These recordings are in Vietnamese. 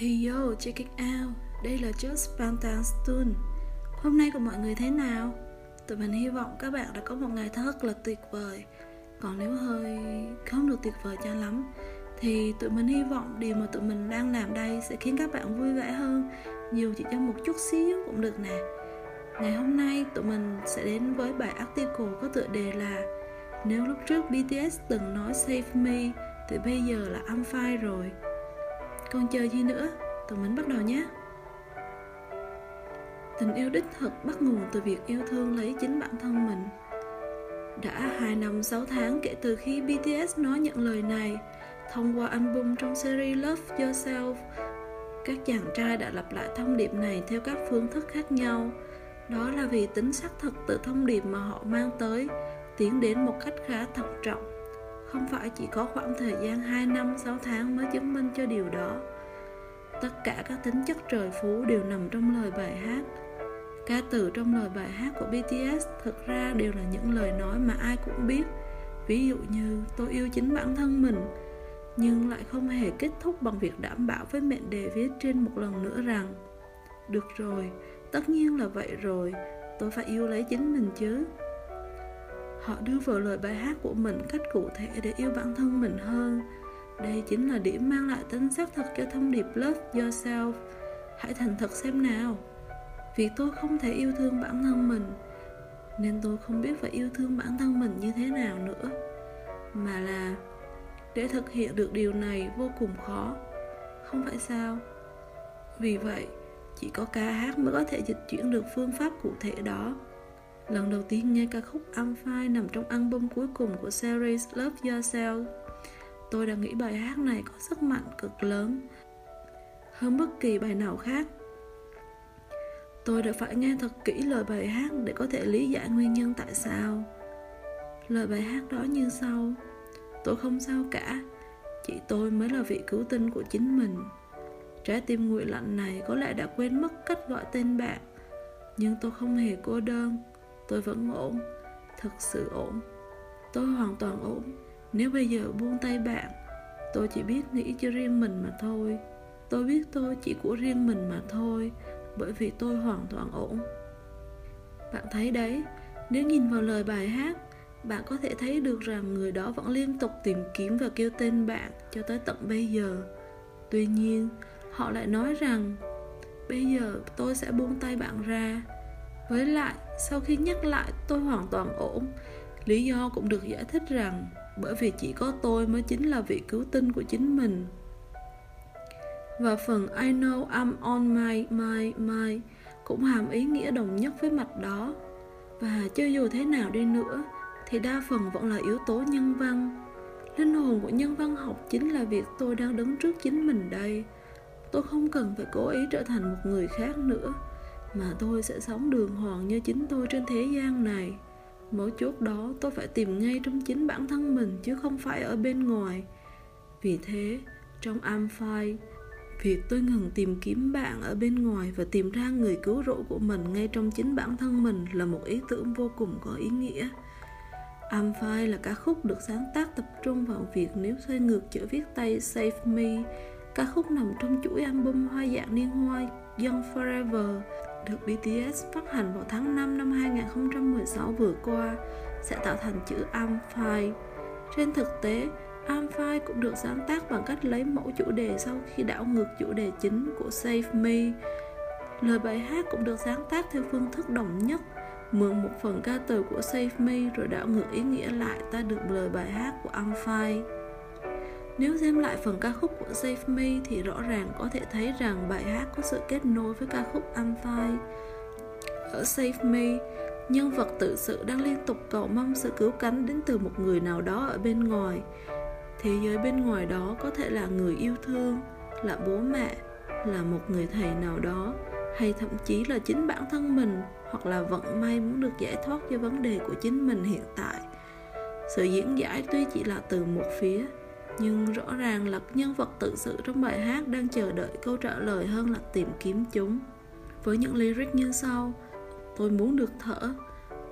Hey yo, check it out. Đây là Just Pantanstone Hôm nay của mọi người thế nào? Tụi mình hy vọng các bạn đã có một ngày thật là tuyệt vời. Còn nếu hơi không được tuyệt vời cho lắm Thì tụi mình hy vọng điều mà tụi mình đang làm đây sẽ khiến các bạn vui vẻ hơn. Dù chỉ trong một chút xíu cũng được nè. Ngày hôm nay tụi mình sẽ đến với bài article có tựa đề là Nếu lúc trước BTS từng nói save me Thì bây giờ là I'm fine rồi còn chờ gì nữa? Tụi mình bắt đầu nhé. Tình yêu đích thực bắt nguồn từ việc yêu thương lấy chính bản thân mình. Đã 2 năm 6 tháng kể từ khi BTS nói nhận lời này, thông qua album trong series Love Yourself, các chàng trai đã lặp lại thông điệp này theo các phương thức khác nhau. Đó là vì tính xác thực từ thông điệp mà họ mang tới, tiến đến một cách khá thận trọng không phải chỉ có khoảng thời gian 2 năm 6 tháng mới chứng minh cho điều đó. Tất cả các tính chất trời phú đều nằm trong lời bài hát. Ca từ trong lời bài hát của BTS thực ra đều là những lời nói mà ai cũng biết. Ví dụ như tôi yêu chính bản thân mình, nhưng lại không hề kết thúc bằng việc đảm bảo với mệnh đề viết trên một lần nữa rằng Được rồi, tất nhiên là vậy rồi, tôi phải yêu lấy chính mình chứ họ đưa vào lời bài hát của mình cách cụ thể để yêu bản thân mình hơn. Đây chính là điểm mang lại tính xác thực cho thông điệp love yourself. Hãy thành thật xem nào. Vì tôi không thể yêu thương bản thân mình, nên tôi không biết phải yêu thương bản thân mình như thế nào nữa. Mà là, để thực hiện được điều này vô cùng khó. Không phải sao? Vì vậy, chỉ có ca hát mới có thể dịch chuyển được phương pháp cụ thể đó. Lần đầu tiên nghe ca khúc I'm phai nằm trong album cuối cùng của series Love Yourself, tôi đã nghĩ bài hát này có sức mạnh cực lớn hơn bất kỳ bài nào khác. Tôi đã phải nghe thật kỹ lời bài hát để có thể lý giải nguyên nhân tại sao. Lời bài hát đó như sau: Tôi không sao cả, chỉ tôi mới là vị cứu tinh của chính mình. Trái tim nguội lạnh này có lẽ đã quên mất cách gọi tên bạn, nhưng tôi không hề cô đơn tôi vẫn ổn thật sự ổn. Tôi hoàn toàn ổn. Nếu bây giờ buông tay bạn tôi chỉ biết nghĩ cho riêng mình mà thôi. Tôi biết tôi chỉ của riêng mình mà thôi bởi vì tôi hoàn toàn ổn. Bạn thấy đấy nếu nhìn vào lời bài hát bạn có thể thấy được rằng người đó vẫn liên tục tìm kiếm và kêu tên bạn cho tới tận bây giờ. Tuy nhiên họ lại nói rằng bây giờ tôi sẽ buông tay bạn ra. Với lại, sau khi nhắc lại tôi hoàn toàn ổn, lý do cũng được giải thích rằng bởi vì chỉ có tôi mới chính là vị cứu tinh của chính mình. Và phần I know I'm on my, my, my cũng hàm ý nghĩa đồng nhất với mặt đó. Và cho dù thế nào đi nữa, thì đa phần vẫn là yếu tố nhân văn. Linh hồn của nhân văn học chính là việc tôi đang đứng trước chính mình đây. Tôi không cần phải cố ý trở thành một người khác nữa mà tôi sẽ sống đường hoàng như chính tôi trên thế gian này. Mấu chốt đó tôi phải tìm ngay trong chính bản thân mình, chứ không phải ở bên ngoài. Vì thế, trong am phai, việc tôi ngừng tìm kiếm bạn ở bên ngoài và tìm ra người cứu rỗi của mình ngay trong chính bản thân mình là một ý tưởng vô cùng có ý nghĩa. Am phai là ca khúc được sáng tác tập trung vào việc nếu xoay ngược chữ viết tay Save Me. Ca khúc nằm trong chuỗi album hoa dạng niên hoa Young Forever được BTS phát hành vào tháng 5 năm 2016 vừa qua sẽ tạo thành chữ Amphi. Trên thực tế, Amphi cũng được sáng tác bằng cách lấy mẫu chủ đề sau khi đảo ngược chủ đề chính của Save Me. Lời bài hát cũng được sáng tác theo phương thức đồng nhất, mượn một phần ca từ của Save Me rồi đảo ngược ý nghĩa lại ta được lời bài hát của Amphi nếu xem lại phần ca khúc của Save Me thì rõ ràng có thể thấy rằng bài hát có sự kết nối với ca khúc I'm Fine. Ở Save Me, nhân vật tự sự đang liên tục cầu mong sự cứu cánh đến từ một người nào đó ở bên ngoài. Thế giới bên ngoài đó có thể là người yêu thương, là bố mẹ, là một người thầy nào đó, hay thậm chí là chính bản thân mình hoặc là vận may muốn được giải thoát cho vấn đề của chính mình hiện tại. Sự diễn giải tuy chỉ là từ một phía, nhưng rõ ràng là nhân vật tự sự trong bài hát đang chờ đợi câu trả lời hơn là tìm kiếm chúng. Với những lyric như sau, tôi muốn được thở,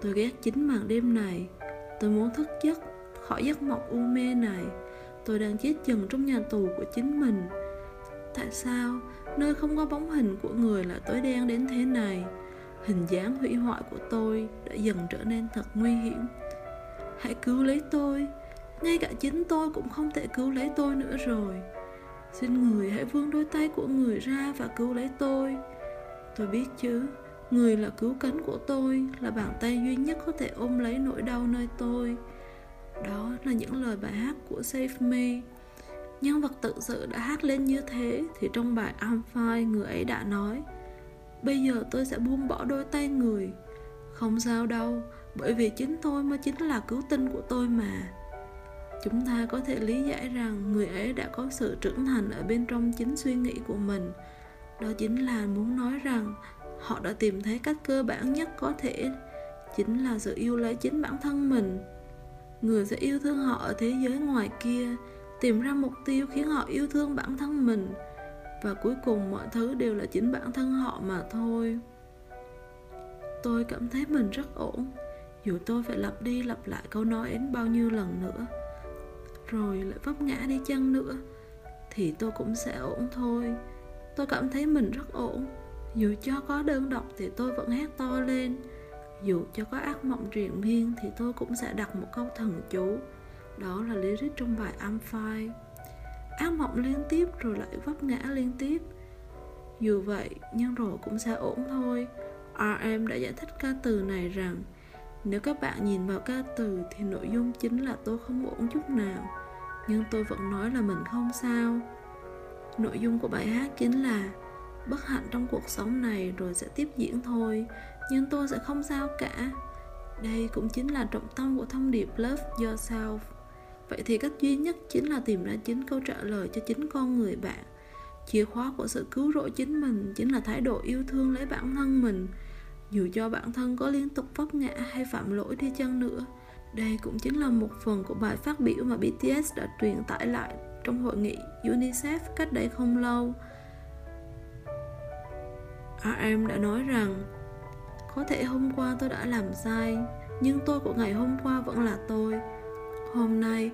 tôi ghét chính màn đêm này, tôi muốn thức giấc khỏi giấc mộng u mê này, tôi đang chết dần trong nhà tù của chính mình. Tại sao? Nơi không có bóng hình của người là tối đen đến thế này. Hình dáng hủy hoại của tôi đã dần trở nên thật nguy hiểm. Hãy cứu lấy tôi ngay cả chính tôi cũng không thể cứu lấy tôi nữa rồi. Xin người hãy vươn đôi tay của người ra và cứu lấy tôi. Tôi biết chứ, người là cứu cánh của tôi, là bàn tay duy nhất có thể ôm lấy nỗi đau nơi tôi. Đó là những lời bài hát của save me. Nhân vật tự sự đã hát lên như thế thì trong bài I'm fine người ấy đã nói, bây giờ tôi sẽ buông bỏ đôi tay người. Không sao đâu, bởi vì chính tôi mới chính là cứu tinh của tôi mà chúng ta có thể lý giải rằng người ấy đã có sự trưởng thành ở bên trong chính suy nghĩ của mình. Đó chính là muốn nói rằng họ đã tìm thấy cách cơ bản nhất có thể, chính là sự yêu lấy chính bản thân mình. Người sẽ yêu thương họ ở thế giới ngoài kia, tìm ra mục tiêu khiến họ yêu thương bản thân mình, và cuối cùng mọi thứ đều là chính bản thân họ mà thôi. Tôi cảm thấy mình rất ổn. Dù tôi phải lặp đi lặp lại câu nói ấy bao nhiêu lần nữa rồi lại vấp ngã đi chăng nữa. Thì tôi cũng sẽ ổn thôi. Tôi cảm thấy mình rất ổn. Dù cho có đơn độc thì tôi vẫn hét to lên. Dù cho có ác mộng triền miên thì tôi cũng sẽ đặt một câu thần chú. Đó là lyric trong bài I'm fine ác mộng liên tiếp rồi lại vấp ngã liên tiếp. Dù vậy nhưng rồi cũng sẽ ổn thôi. RM đã giải thích ca từ này rằng nếu các bạn nhìn vào ca từ thì nội dung chính là tôi không ổn chút nào, nhưng tôi vẫn nói là mình không sao. Nội dung của bài hát chính là, bất hạnh trong cuộc sống này rồi sẽ tiếp diễn thôi, nhưng tôi sẽ không sao cả. Đây cũng chính là trọng tâm của thông điệp love yourself. Vậy thì cách duy nhất chính là tìm ra chính câu trả lời cho chính con người bạn. Chìa khóa của sự cứu rỗi chính mình chính là thái độ yêu thương lấy bản thân mình dù cho bản thân có liên tục vấp ngã hay phạm lỗi đi chăng nữa, đây cũng chính là một phần của bài phát biểu mà BTS đã truyền tải lại trong hội nghị UNICEF cách đây không lâu. RM đã nói rằng, có thể hôm qua tôi đã làm sai, nhưng tôi của ngày hôm qua vẫn là tôi. Hôm nay,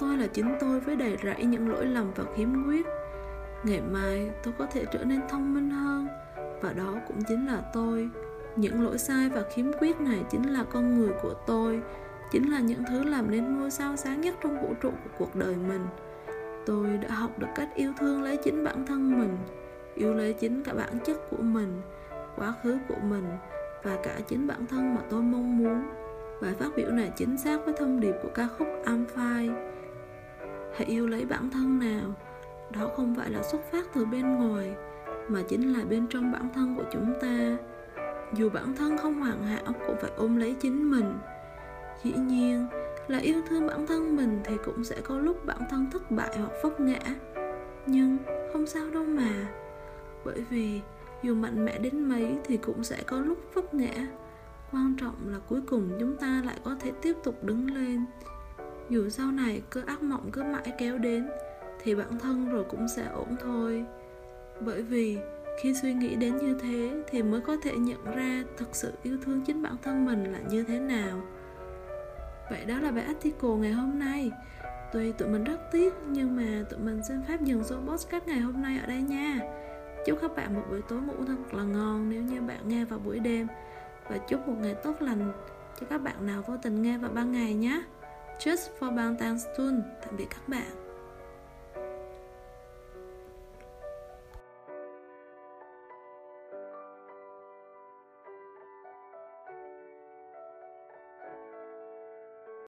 tôi là chính tôi với đầy rẫy những lỗi lầm và khiếm khuyết. Ngày mai tôi có thể trở nên thông minh hơn, và đó cũng chính là tôi những lỗi sai và khiếm khuyết này chính là con người của tôi, chính là những thứ làm nên ngôi sao sáng nhất trong vũ trụ của cuộc đời mình. Tôi đã học được cách yêu thương lấy chính bản thân mình, yêu lấy chính cả bản chất của mình, quá khứ của mình và cả chính bản thân mà tôi mong muốn. Bài phát biểu này chính xác với thông điệp của ca khúc am phai hãy yêu lấy bản thân nào, đó không phải là xuất phát từ bên ngoài, mà chính là bên trong bản thân của chúng ta dù bản thân không hoàn hảo cũng phải ôm lấy chính mình. Dĩ nhiên, là yêu thương bản thân mình thì cũng sẽ có lúc bản thân thất bại hoặc vấp ngã. Nhưng không sao đâu mà. Bởi vì, dù mạnh mẽ đến mấy thì cũng sẽ có lúc vấp ngã. Quan trọng là cuối cùng chúng ta lại có thể tiếp tục đứng lên. Dù sau này cơn ác mộng cứ mãi kéo đến, thì bản thân rồi cũng sẽ ổn thôi. Bởi vì khi suy nghĩ đến như thế thì mới có thể nhận ra thật sự yêu thương chính bản thân mình là như thế nào. Vậy đó là bài article ngày hôm nay. Tuy tụi mình rất tiếc, nhưng mà tụi mình xin phép dừng số podcast ngày hôm nay ở đây nha. Chúc các bạn một buổi tối ngủ thật là ngon nếu như bạn nghe vào buổi đêm. Và chúc một ngày tốt lành cho các bạn nào vô tình nghe vào ban ngày nhé. Just for Bangtan tune. tạm biệt các bạn.